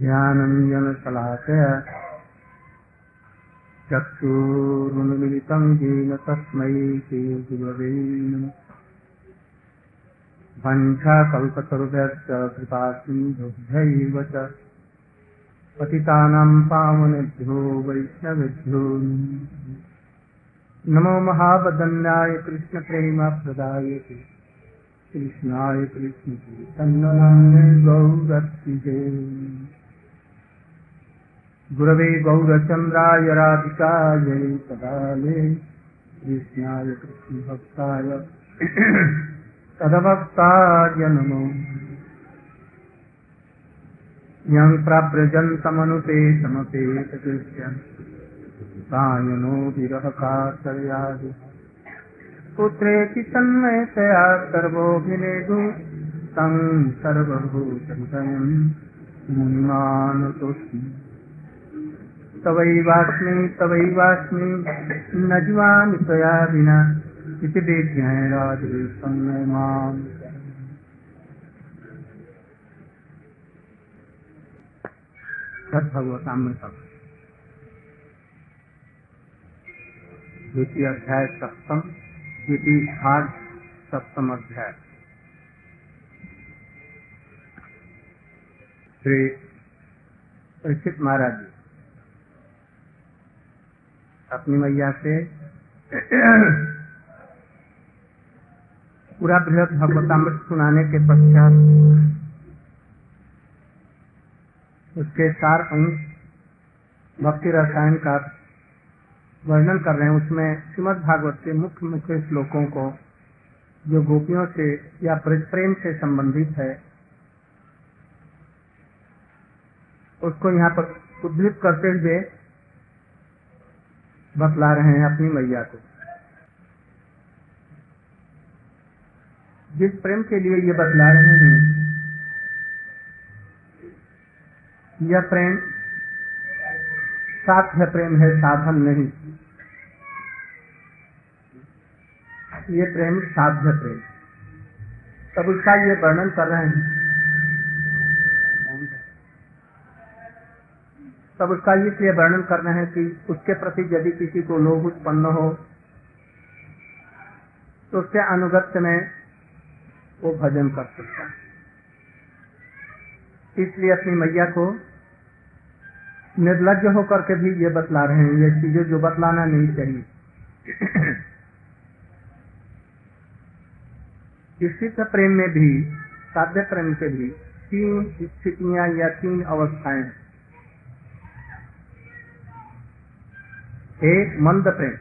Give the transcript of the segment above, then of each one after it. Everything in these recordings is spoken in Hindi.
ध्यानञ्जनशलाकय चक्षुरुन्मिलितं येन तस्मै श्रीगुरवे वञ्छाकल्पतरुभ्यश्च कृपासिन्धुभ्यैव च। पतितानां पावनेभ्यो वैष्णवेभ्यो नमो। महावदन्याय कृष्णप्रेमप्रदाय कृष्णाय कृष्णचैतन्यनाम्ने गौरत्तिजे गुरवे गौरचन्द्राय राधिकायै तदाले कृष्णाय कृष्णभक्ताय तदभक्ताय नमो। यं प्राव्रजन्तमनुते समपेतकृष्यन् सायनो विरहकातर्यादि पुत्रेति तन्मयतया सर्वोऽभिनेदु तं सर्वभूतहृदयं मुनिमानतोऽस्मि तवैवास्मि तवैवास्मि न जीवामि त्वया विना, इति द्वितीय अध्याय सप्तम द्वितीय भाग सप्तम अध्याय। श्री परीक्षित महाराज जी अपनी मैया से, पूरा बृहद भगवतामृत सुनाने के पश्चात उसके चार अंश भक्ति रसायन का वर्णन कर रहे हैं। उसमें श्रीमद भागवत के मुख्य मुख्य श्लोकों को, जो गोपियों से या प्रेम से संबंधित है, उसको यहाँ पर उद्धृत करते हुए बतला रहे हैं अपनी मैया को। जिस प्रेम के लिए ये बतला रहे हैं, यह प्रेम साध्य प्रेम है, साधन नहीं। ये प्रेम साध्य प्रेम। तब उसका ये वर्णन कर रहे हैं। तब उसका इसलिए वर्णन कर रहे हैं कि उसके प्रति यदि किसी को लोभ उत्पन्न हो तो उसके अनुगत्य में वो भजन कर सकता है। इसलिए अपनी मैया को निर्लज होकर के भी ये बतला रहे हैं, ये चीज़ें जो बतलाना नहीं चाहिए। स्थित प्रेम में भी, साध्य प्रेम के भी तीन स्थितियाँ या तीन अवस्थाएँ एक मंद प्रेम।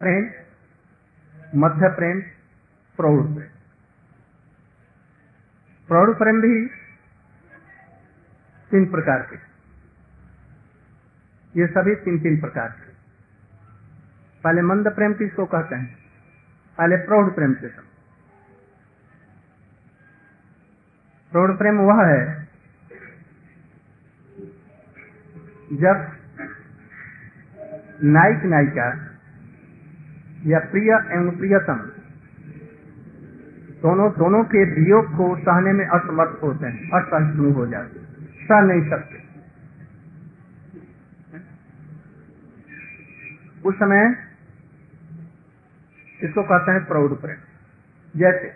प्रेम, मध्य प्रेम, प्रौढ़ प्रेम। प्रौढ़ प्रेम भी तीन प्रकार के ये सभी तीन तीन प्रकार के पहले मंद प्रेम किसको कहते हैं, पहले प्रौढ़ प्रेम से प्रौढ़ प्रेम वह है जब नायक नायिका या प्रिय एवं प्रियतम दोनों दोनों के वियोग को सहने में असमर्थ होते हैं, असहिष्णु हो जाते सह नहीं सकते। उस समय इसको कहते हैं प्रौढ़ प्रेम। जैसे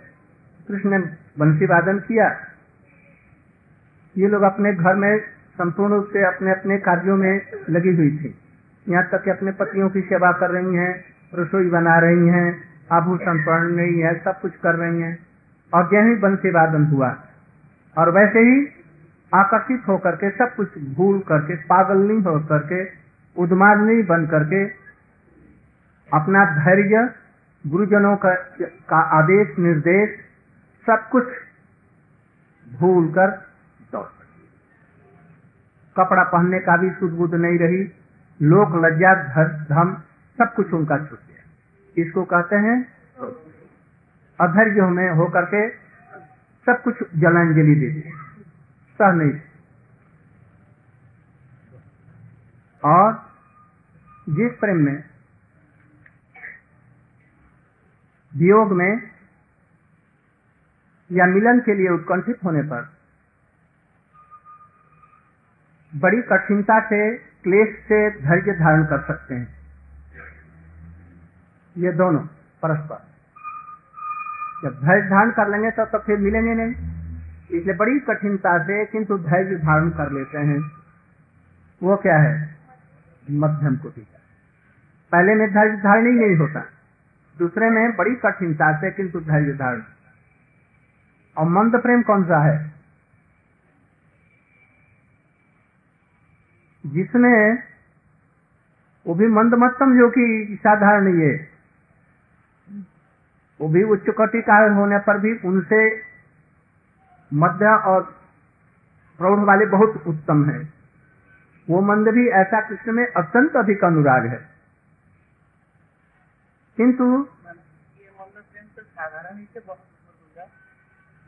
कृष्ण ने बंसी वादन किया, ये लोग अपने घर में संपूर्ण रूप से अपने अपने कार्यों में लगी हुई थी। यहाँ तक कि अपने पतियों की सेवा कर रही हैं रसोई बना रही हैं आभूषण पहन रही है सब कुछ कर रही हैं। और जैसे बंसी वादन हुआ। और वैसे ही आकर्षित होकर के सब कुछ भूल करके पागल नहीं हो करके उद्माद नहीं बन करके अपना धैर्य गुरुजनों का, का आदेश निर्देश सब कुछ भूल कर कपड़ा पहनने का भी सुध बुद्ध नहीं रही। लोक लज्जा धम, सब कुछ उनका छूट गया। इसको कहते हैं अधैर्य में होकर के सब कुछ जलांजलि दे दी सह नहीं। और जिस प्रेम में, वियोग में या मिलन के लिए उत्कंठित होने पर बड़ी कठिनता से क्लेश से धैर्य धारण कर सकते हैं। ये दोनों परस्पर। जब धैर्य धारण कर लेंगे तब तो, तो फिर मिलेंगे नहीं। इसलिए बड़ी कठिनता से किंतु धैर्य धारण कर लेते हैं। वो क्या है? मध्यम कोटि का। पहले में धैर्य धारण ही नहीं होता। दूसरे में बड़ी कठिनता से किंतु धैर्य धारण। और मंद प्रेम कौन सा है? जिसमें वो भी मंद समझो कि साधारण ये। वो भी उच्च कोटि का होने पर भी उनसे मध्य और प्रौढ़ वाले बहुत उत्तम है। वो मंद भी ऐसा कृष्ण में अत्यंत अधिक अनुराग है। किंतु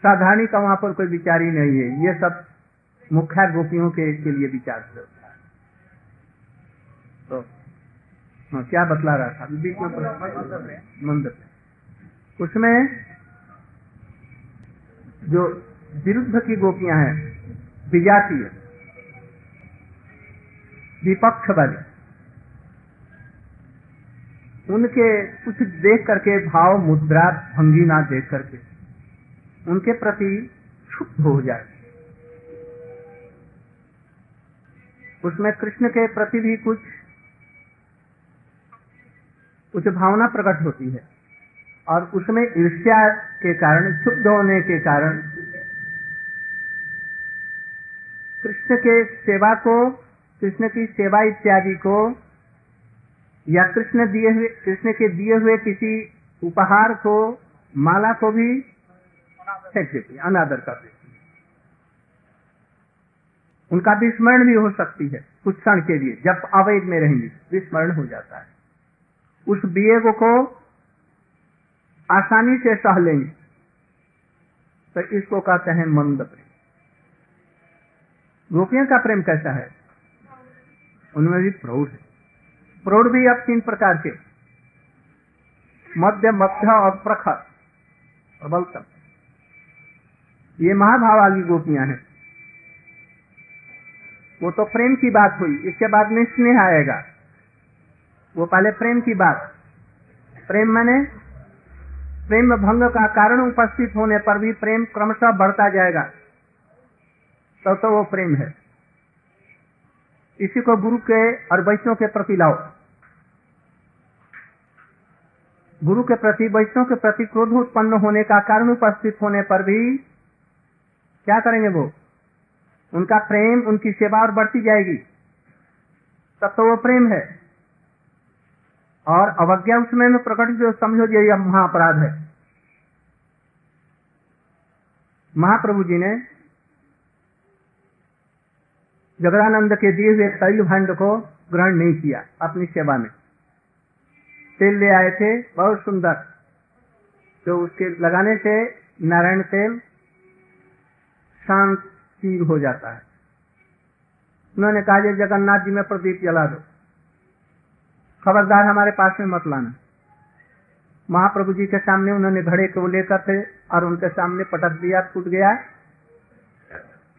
साधारणी का वहाँ पर कोई विचार ही नहीं है। ये सब मुख्य गोपियों के, के लिए विचार है। तो हाँ, क्या बतला रहा था? बीच में मंद उसमें जो विरुद्ध की गोपियाँ हैं विजातीय विपक्ष वाली उनके कुछ देख करके भाव मुद्रा भंगी ना देख करके उनके प्रति क्षुब्ध हो जाए। उसमें कृष्ण के प्रति भी कुछ कुछ भावना प्रकट होती है। और उसमें ईर्ष्या के कारण क्षुब्ध होने के कारण कृष्ण के सेवा को, कृष्ण की सेवा इत्यादि को या कृष्ण दिए हुए, कृष्ण के दिए हुए किसी उपहार को, माला को भी फेंक देती अनादर कर देती उनका विस्मरण भी हो सकती है कुछ क्षण के लिए, जब अवैध में रहेंगी, विस्मरण हो जाता है। उस वियोग को आसानी से सह लेंगे। तो इसको कहते हैं मंद प्रेम गोपियों का प्रेम कैसा है? उनमें भी प्रौढ़ है। प्रौढ़ भी अब तीन प्रकार के। मध्य मध्य और प्रखर, प्रबलतम। ये महाभावाली गोपियाँ हैं। वो तो प्रेम की बात हुई, इसके बाद में स्नेह आएगा। वो पहले प्रेम की बात। प्रेम मैंने प्रेम भंग का कारण उपस्थित होने पर भी प्रेम क्रमशः बढ़ता जाएगा। तो, तो वो प्रेम है। इसी को गुरु के और वैष्णव के प्रति लाओ। गुरु के प्रति वैष्णव के प्रति क्रोध उत्पन्न होने का कारण उपस्थित होने पर भी क्या करेंगे वो? उनका प्रेम उनकी सेवा और बढ़ती जाएगी। तब तो वो प्रेम है। और अवज्ञा उसमें में प्रकट जो समझो ये महाअपराध है। महाप्रभु जी ने जगदानंद के दिए हुए तैल भंड को ग्रहण नहीं किया अपनी सेवा में। तेल ले आए थे, बहुत सुंदर। तो उसके लगाने से नारायण तेल शांत हो जाता है। उन्होंने कहा, जगन्नाथ जी, में प्रदीप जला दो। खबरदार हमारे पास में मत लाना। महाप्रभु जी के सामने उन्होंने घड़े को लेकर थे और उनके सामने पटक दिया टूट गया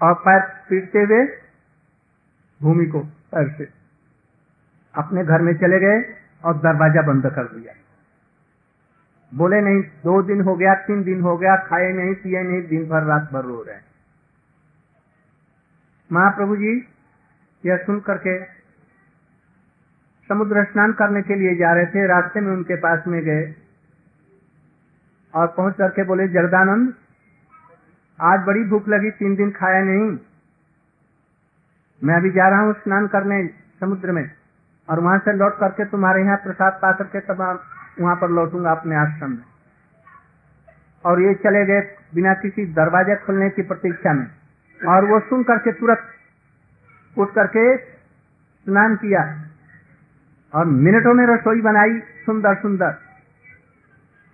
और पैर पीटते हुए भूमि को पैर से अपने घर में चले गए और दरवाज़ा बंद कर दिया। बोले, नहीं, दो दिन हो गया, तीन दिन हो गया, खाए नहीं, पिए नहीं, दिन भर रात भर रो रहे महाप्रभु जी यह सुन करके समुद्र स्नान करने के लिए जा रहे थे, रास्ते में उनके पास में गए। और पहुँच करके बोले जगदानंद आज बड़ी भूख लगी, तीन दिन खाया नहीं। मैं अभी जा रहा हूँ स्नान करने समुद्र में। और वहाँ से लौट करके तुम्हारे यहाँ प्रसाद पा करके तब वहाँ पर लौटूँगा अपने आश्रम में। और ये चले गए बिना किसी दरवाजे खुलने की प्रतीक्षा में। और वो सुन करके तुरंत उठ करके स्नान किया। और मिनटों में रसोई बनाई, सुंदर सुंदर।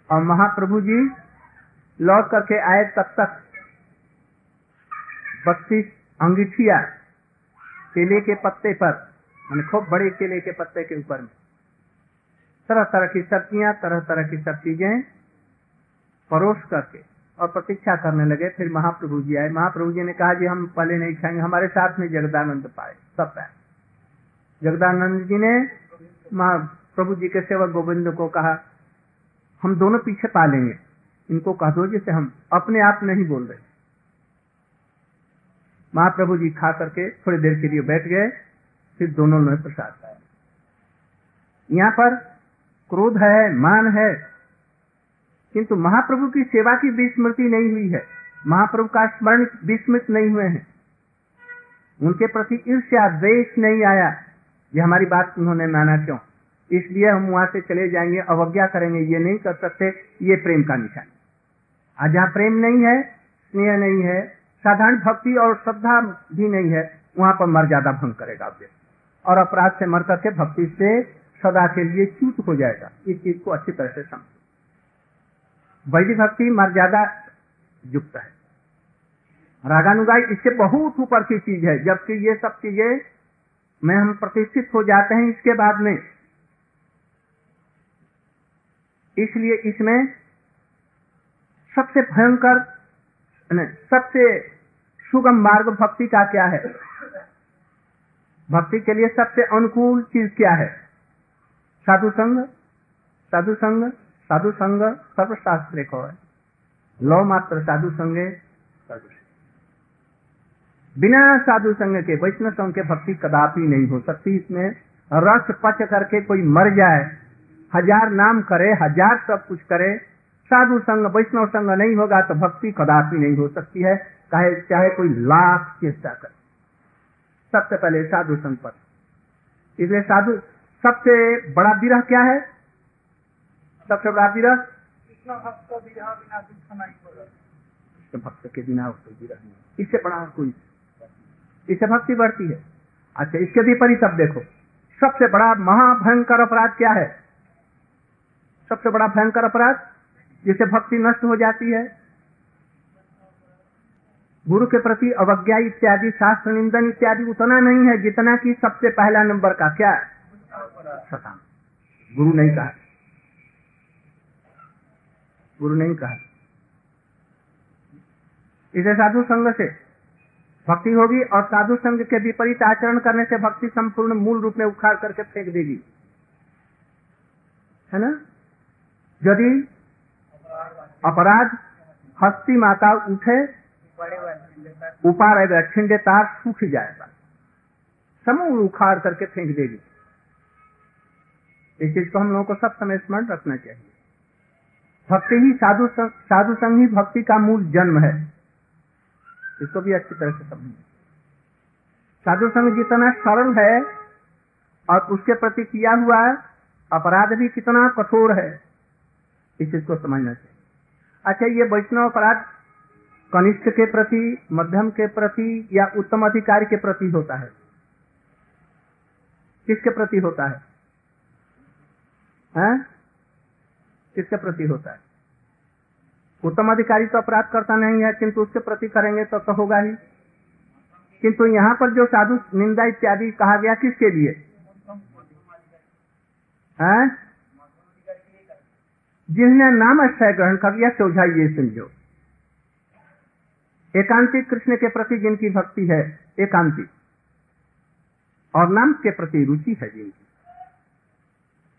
और महाप्रभु जी लौट करके आए तब तक बत्तीस अंगीठिया केले के पत्ते पर, मैंने खूब बड़े केले के पत्ते के ऊपर में। तरह तरह की सब्ज़ियाँ तरह तरह की सब चीज़ें परोस करके और प्रतीक्षा करने लगे, फिर महाप्रभु जी आए। महाप्रभु जी ने कहा, जी, हम पहले नहीं खाएँगे, हमारे साथ में जगदानंद पाए, सब पाए जगदानंद जी ने प्रभु जी के सेवक गोविंद को कहा, हम दोनों पीछे पालेंगे। इनको कह दो जिसे हम अपने आप नहीं बोल रहे। महाप्रभु जी खा करके थोड़ी देर के लिए बैठ गए, फिर दोनों ने प्रसाद पाया यहाँ पर क्रोध है, मान है, किंतु महाप्रभु की सेवा की विस्मृति नहीं हुई है। महाप्रभु का स्मरण विस्मृत नहीं हुए हैं। उनके प्रति ईर्ष्या, द्वेष नहीं आया। ये हमारी बात उन्होंने माना क्यों? इसलिए हम वहाँ से चले जाएँगे, अवज्ञा करेंगे, ये नहीं कर सकते, ये प्रेम का निशान आज जहाँ प्रेम नहीं है, स्नेह नहीं है, साधारण भक्ति और श्रद्धा भी नहीं है, वहाँ पर मर्यादा भंग करेगा व्यक्ति और अपराध से मर करके भक्ति से सदा के लिए च्यूत हो जाएगा। इस चीज़ को अच्छी तरह से समझ। वैदिक भक्ति मर्यादा युक्त है। रागानुगाई इससे बहुत ऊपर की चीज़ है, जबकि ये सब चीज़ें में हम प्रतिष्ठित हो जाते हैं, इसके बाद में। इसलिए इसमें सबसे भयंकर सबसे सुगम मार्ग भक्ति का क्या है? भक्ति के लिए सबसे अनुकूल चीज़ क्या है? साधु संग साधु संग साधु संग सर्वशास्त्र लो मात्र साधु संगे बिना साधु संग के वैष्णव संघ के भक्ति कदापि नहीं हो सकती। इसमें रस पच करके कोई मर जाए हज़ार नाम करे हज़ार सब कुछ करे साधु संग वैष्णव संग नहीं होगा तो भक्ति कदापि नहीं हो सकती है। चाहे चाहे कोई लाख चेष्टा करे। सबसे पहले साधु संग पर। इसलिए साधु सबसे बड़ा विरह क्या है? सबसे बड़ा विरह? तो भक्त के बिना कोई विरह नहीं। इससे बड़ा कोई इससे भक्ति बढ़ती है। अच्छा इसके विपरीत अब देखो। सबसे बड़ा महाभयंकर अपराध क्या है? सबसे बड़ा भयंकर अपराध, जिससे भक्ति नष्ट हो जाती है। गुरु के प्रति अवज्ञा इत्यादि, शास्त्र निंदन इत्यादि उतना नहीं है जितना कि सबसे पहला नंबर का। क्या? शतान। गुरु नहीं कहा। गुरु नहीं कहा। इसे साधु संघ से भक्ति होगी और साधु संघ के विपरीत आचरण करने से भक्ति संपूर्ण मूल रूप में उखाड़ करके फेंक देगी। है ना? यदि अपराध, हस्ती माता उठे रहेगा छिंडे तार सूख जाएगा। समूह उखाड़ करके फेंक देगी। इस चीज़ को हम लोगों को सब समय स्मरण रखना चाहिए। भक्ति ही साधु साधु संघ ही भक्ति का मूल जन्म है। इसको भी अच्छी तरह से समझें। साधु संघ जितना सरल है और उसके प्रति किया हुआ अपराध भी कितना कठोर है, इस चीज़ को समझना चाहिए। अच्छा ये वैष्णव अपराध कनिष्ठ के प्रति, मध्यम के प्रति या उत्तम अधिकारी के प्रति होता है? किसके प्रति होता है? हैं? किसके प्रति होता है? उत्तम अधिकारी तो अपराध करता नहीं है किंतु उसके प्रति करेंगे तो, तो होगा ही। किंतु यहाँ पर जो साधु निंदा इत्यादि कहा गया किसके लिए? हैं? जिसने नाम आश्रय ग्रहण कर लिया सोझा ये समझो। एकांतिक कृष्ण के प्रति जिनकी भक्ति है एकांतिक और नाम के प्रति रुचि है जिनकी।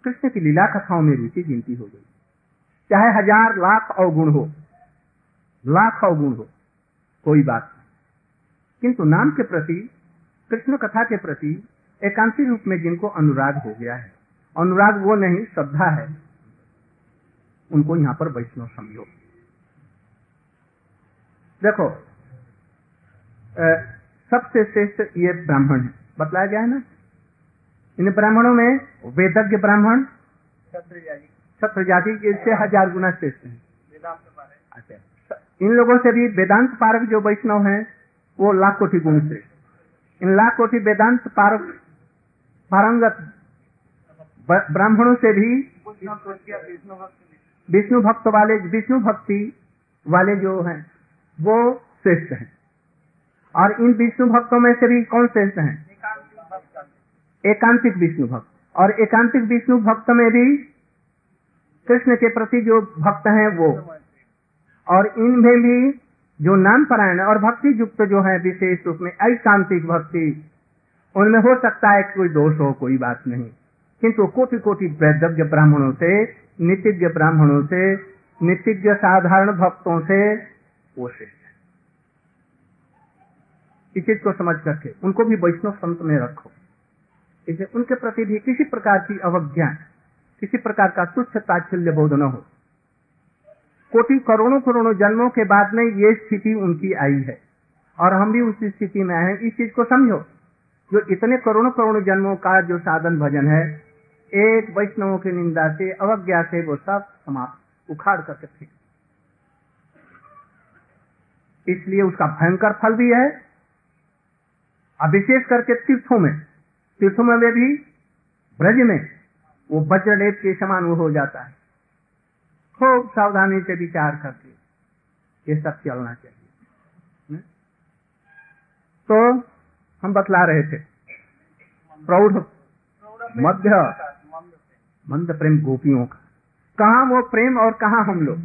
कृष्ण की लीला कथाओं में रुचि जिनकी हो गई। चाहे हज़ार, लाख अवगुण हो। लाख अवगुण हो। कोई बात नहीं। किंतु नाम के प्रति, कृष्ण कथा के प्रति एकांतिक रूप में जिनको अनुराग हो गया है। अनुराग वो नहीं, श्रद्धा है। उनको यहाँ पर वैष्णव समझो। देखो सबसे श्रेष्ठ ये ब्राह्मण है। बतलाया गया है ना? इन ब्राह्मणों में वेदज्ञ ब्राह्मण छत्र जाति से हज़ार गुना श्रेष्ठ है। अच्छा। इन लोगों से भी वेदांत पारक जो वैष्णव है, वो लाख कोटि गुण श्रेष्ठ इन लाख कोटि वेदांत पारक पारंगत ब्राह्मणों से भी विष्णु भक्त वाले, विष्णु भक्ति वाले जो हैं, वो श्रेष्ठ हैं। और इन विष्णु भक्तों में से भी कौन श्रेष्ठ हैं? एकांतिक विष्णु भक्त। और एकांतिक विष्णु भक्त में भी कृष्ण के प्रति जो भक्त हैं वो। और इनमें भी जो नाम परायण और भक्ति युक्त जो है विशेष रूप में ऐकांतिक भक्ति, उनमें हो सकता है कोई दोष हो, कोई बात नहीं। किंतु कोटि कोटि वैदव्य ब्राह्मणों से नितिज्ञ ब्राह्मणों से नितिज्ञ साधारण भक्तों से वो श्रेष्ठ इस चीज़ को समझ करके उनको भी वैष्णव संत में रखो। इसे उनके प्रति भी किसी प्रकार की अवज्ञा किसी प्रकार का तुच्छ ताच्छल्य बोध न हो। कोटि करोड़ों करोड़ों जन्मों के बाद में ये स्थिति उनकी आई है। और हम भी उसी स्थिति में आए हैं। इस चीज़ को समझो। जो इतने करोड़ों करोड़ों जन्मों का जो साधन भजन है, एक वैष्णवों की निंदा से, अवज्ञा से वो सब समाप्त, उखाड़ करके फेंक इसलिए उसका भयंकर फल भी है। और विशेष करके तीर्थों में तीर्थों में भी, ब्रज में वो वज्रलेप के समान वो हो जाता है। खूब सावधानी से विचार करके ये सब चलना चाहिए। तो हम बतला रहे थे। प्रौढ़, मध्य, मंद प्रेम गोपियों का। कहा वो प्रेम और कहा हम लोग?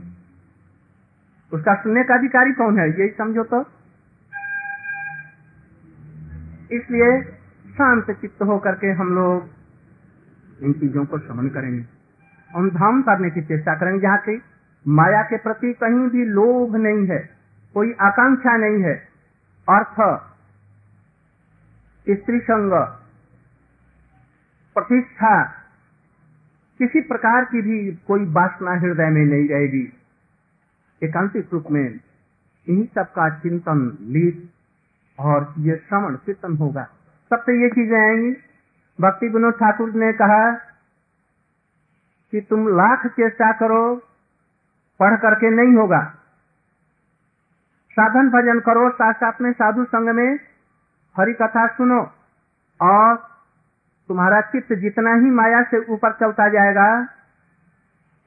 उसका सुनने का अधिकारी कौन है? यही समझो तो। इसलिए शांत चित्त होकर के हम लोग इन चीज़ों को श्रवण करेंगे। अनुधाम करने की चेष्टा करेंगे। जहाँ की माया के प्रति कहीं भी लोभ नहीं है, कोई आकांक्षा नहीं है। अर्थ स्त्री संग प्रतिष्ठा, किसी प्रकार की भी कोई वासना हृदय में नहीं रहेगी। एकांतिक रूप में इन्हीं सबका चिंतन, लीप और ये श्रवण, कीर्तन होगा। सबसे ये चीज़ें आएँगी। भक्ति विनोद ठाकुर ने कहा कि तुम लाख चेष्टा करो, पढ़ करके नहीं होगा। साधन भजन करो साथ साथ में साधु संग में हरि कथा सुनो और तुम्हारा चित्त जितना ही माया से ऊपर चलता जाएगा,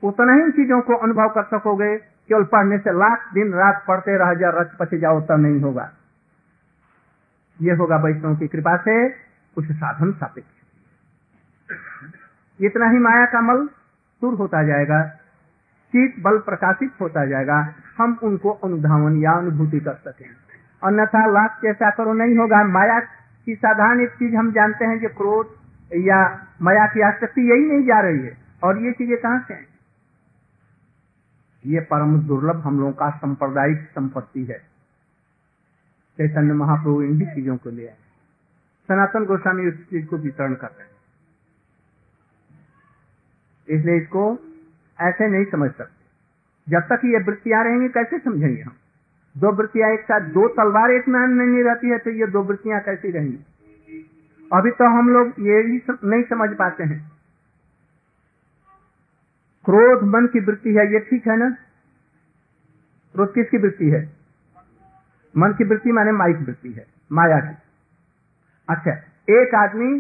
उतना ही चीज़ों को अनुभव कर सकोगे। केवल पढ़ने से लाख दिन रात पढ़ते रह जा रच पच जाओ तब नहीं होगा। ये होगा वैष्णव की कृपा से कुछ साधन सापेक्ष। इतना ही माया का मल दूर होता जाएगा, चित बल प्रकाशित होता जाएगा, हम उनको अनुधावन या अनुभूति कर सके। अन्यथा लाभ कैसा करो नहीं होगा। माया की साधारण एक चीज़ हम जानते हैं कि क्रोध या माया की आसक्ति यही नहीं जा रही है। और ये चीज़ें कहाँ से ये परम दुर्लभ हम लोगों का सांप्रदायिक संपत्ति है। चैतन्य महाप्रभु इन भी चीज़ों को ले आए। सनातन गोस्वामी उस चीज़ को वितरण कर रहे हैं। इसलिए इसको ऐसे नहीं समझ सकते। जब तक ये वृत्तियाँ रहेंगी, कैसे समझेंगे हम? दो वृत्तियाँ एक साथ, दो तलवार एक में नहीं रहती है तो ये दो वृत्तियाँ कैसी रहेंगी? अभी तो हम लोग ये भी नहीं समझ पाते हैं। क्रोध मन की वृत्ति है, ये ठीक है ना? क्रोध किसकी वृत्ति है? मन की वृत्ति माने माइक वृत्ति है, माया की। अच्छा एक आदमी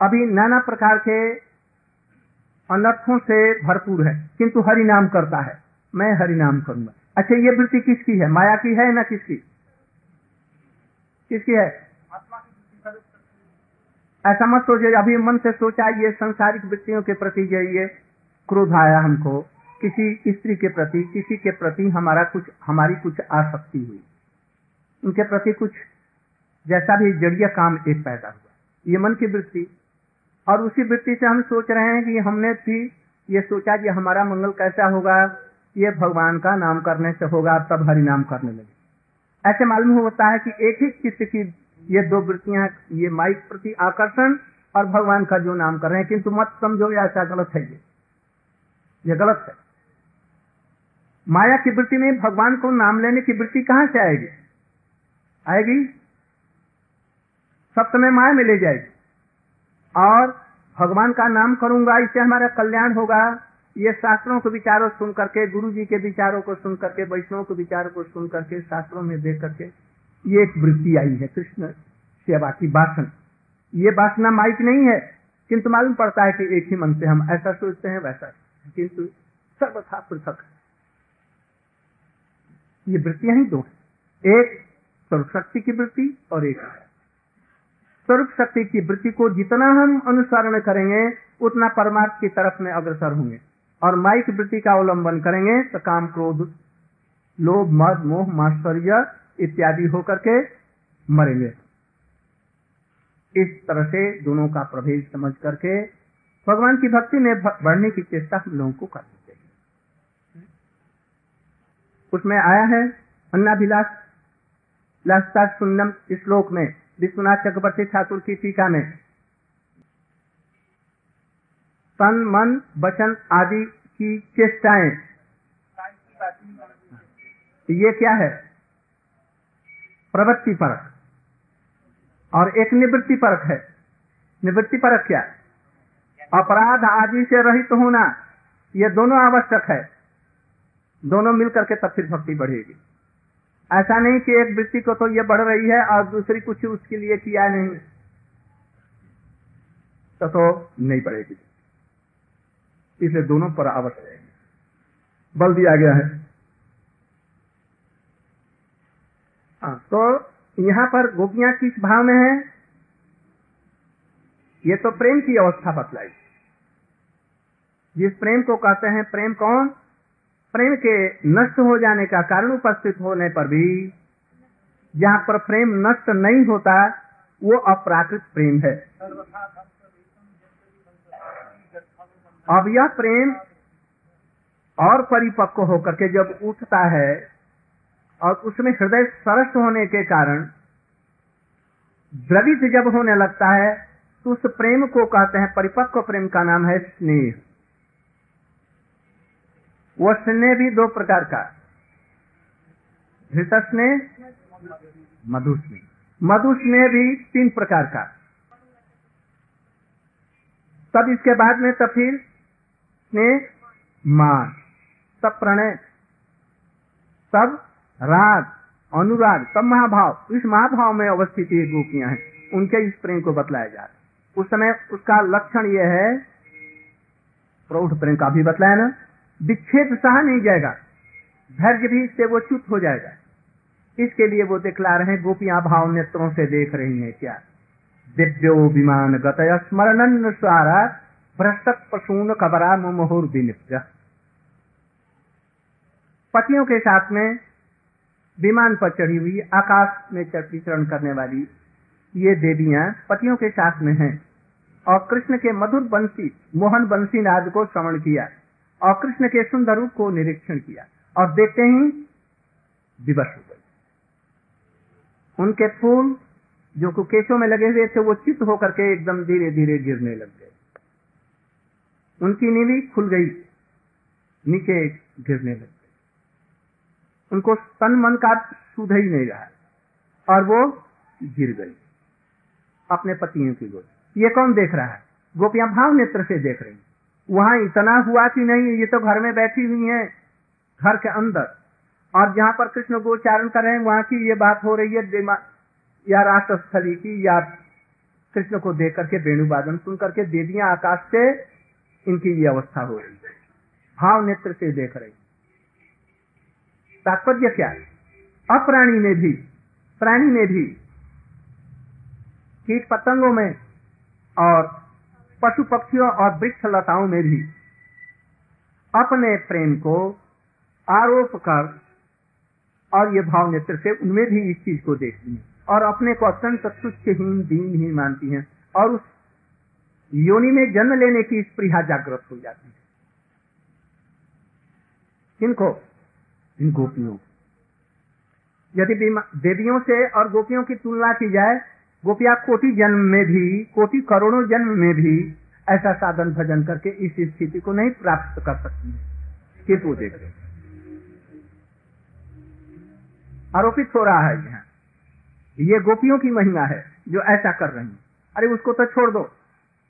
अभी नाना प्रकार के अनर्थों से भरपूर है, किंतु हरि नाम करता है। मैं हरि नाम करूँगा। अच्छा ये वृत्ति किसकी है? माया की है ना किसकी? किसकी है? ऐसा मत सोचे अभी मन से सोचा, ये संसारिक वृत्तियों के प्रति जो ये क्रोध आया हमको। किसी स्त्री के प्रति, किसी के प्रति हमारा कुछ, हमारी कुछ आसक्ति हुई। उनके प्रति कुछ, जैसा भी जड़िया काम एक पैदा हुआ। ये मन की वृत्ति और उसी वृत्ति से हम सोच रहे हैं कि हमने भी ये सोचा कि हमारा मंगल कैसा होगा, ये भगवान का नाम करने से होगा तब हरि नाम करने लगे। ऐसे मालूम होता है कि एक ही चित्त की ये दो वृत्तियाँ, ये माइक प्रति आकर्षण और भगवान का जो नाम कर रहे हैं, किंतु मत समझो ऐसा गलत है ये। ये गलत है। माया की वृत्ति में भगवान को नाम लेने की वृत्ति कहाँ से आएगी? आएगी? सब समय माया में ले जाएगी। और भगवान का नाम करूँगा, इससे हमारा कल्याण होगा। ये शास्त्रों के विचारों सुन करके गुरु जी के विचारों को सुन करके, वैष्णव के विचारों को सुन करके, शास्त्रों में देख करके, ये एक वृत्ति आई है, कृष्ण सेवा की वासन ये वासना माइक नहीं है, किंतु मालूम पड़ता है कि एक ही मन से हम ऐसा सोचते हैं, वैसा किंतु सर्वथा पृथक ये वृत्तियाँ ही दो है। एक सर्वशक्ति की वृत्ति और एक स्वरूप शक्ति की वृत्ति को जितना हम अनुसरण करेंगे, उतना परमार्थ की तरफ़ में अग्रसर होंगे। और माइक वृत्ति का अवलंबन करेंगे तो काम क्रोध, लोभ, मद, मोह माश्चर्य इत्यादि होकर के मरेंगे। इस तरह से दोनों का प्रभेद समझ करके भगवान की भक्ति में बढ़ने की चेष्टा हम लोगों को करनी चाहिए उसमें आया है, अन्नाभिलाष लास्ता सुन्नम श्लोक में विश्वनाथ चक्रवर्ती ठाकुर की टीका में। तन, मन, वचन आदि की चेष्टाएँ। ये क्या है? प्रवृत्ति परक। और एक निवृत्ति परक है। निवृत्ति परक क्या? अपराध आदि से रहित होना, ये दोनों आवश्यक है। दोनों मिलकर के तब फिर भक्ति बढ़ेगी। ऐसा नहीं कि एक वृत्ति को तो ये बढ़ रही है और दूसरी कुछ उसके लिए किया नहीं। तो तो नहीं बढ़ेगी इसलिए दोनों पर आवश्यक है। बल दिया गया है। हाँ तो यहाँ पर गोपियाँ किस भाव में है? ये तो प्रेम की अवस्था बतलाई। जिस प्रेम को कहते हैं, प्रेम कौन? प्रेम के नष्ट हो जाने का कारण उपस्थित होने पर भी जहाँ पर प्रेम नष्ट नहीं होता, वो अप्राकृत प्रेम है। अब यह प्रेम और परिपक्व होकर के जब उठता है और उसमें हृदय सरस होने के कारण द्रवित जब होने लगता है तो उस प्रेम को कहते हैं परिपक्व प्रेम का नाम है स्नेह। वो स्नेह भी दो प्रकार का धृत स्नेह मधु स्नेह मधु स्नेह भी तीन प्रकार का तब इसके बाद में तो फिर स्नेह मान सब प्रणय सब राग, अनुराग सब महाभाव। इस महाभाव में अवस्थित ये गोपियाँ हैं। उनके इस प्रेम को बतलाया जा रहा उस समय उसका लक्षण यह है, प्रौढ़ प्रेम का भी बतलाया ना? विच्छेद सहा नहीं जाएगा। धैर्य भी इससे वो च्युत हो जाएगा। इसके लिए वो दिखला रहे हैं, गोपियाँ भाव नेत्रों से देख रही हैं क्या। दिव्यो विमान गत स्मरण सारा भ्रष्ट पशून कबरा मुहुर पतियों के साथ में विमान पर चढ़ी हुई, आकाश में विचरण करने वाली ये देवियाँ पतियों के साथ में हैं और कृष्ण के मधुर बंसी, मोहन बंसी नाद को श्रवण किया। और कृष्ण के सुंदर रूप को निरीक्षण किया और देखते ही दिवस हो गई। उनके फूल जो कुकेशों में लगे हुए थे, वो चित्त होकर के एकदम धीरे धीरे गिरने लग गए। उनकी नीली खुल गई, नीचे गिरने लग गई। उनको तन मन का सुध ही नहीं रहा और वो गिर गई अपने पतियों की गोद ये कौन देख रहा है? गोपियाँ भाव नेत्र से देख रही वहाँ इतना हुआ कि नहीं, ये तो घर में बैठी हुई है, घर के अंदर। और जहाँ पर कृष्ण गोचारण कर रहे हैं, वहाँ की ये बात हो रही है या राष्ट्रस्थली की, या कृष्ण को देख करके वेणुवादन सुन करके, देवियाँ आकाश से इनकी ये अवस्था हो रही है। भाव नेत्र से देख रही तात्पर्य क्या है? अप्राणी में भी, प्राणी में भी, कीट पतंगों में और पशु पक्षियों और वृक्ष लताओं में भी। अपने प्रेम को आरोप कर और ये भाव नेत्र से उनमें भी इस चीज़ को देखती है और अपने को अत्यंत तुच्छहीन, दीनहीन मानती हैं और उस योनि में जन्म लेने की स्प्रिया जागृत हो जाती है। किनको इन गोपियों यदि देवियों से और गोपियों की तुलना की जाए गोपिया कोटि जन्म में भी, कोटि करोड़ों जन्म में भी ऐसा साधन भजन करके इस स्थिति को नहीं प्राप्त कर सकती है। किस देख आरोपित हो रहा है यहाँ। ये गोपियों की महिमा है जो ऐसा कर रही है। अरे उसको तो छोड़ दो।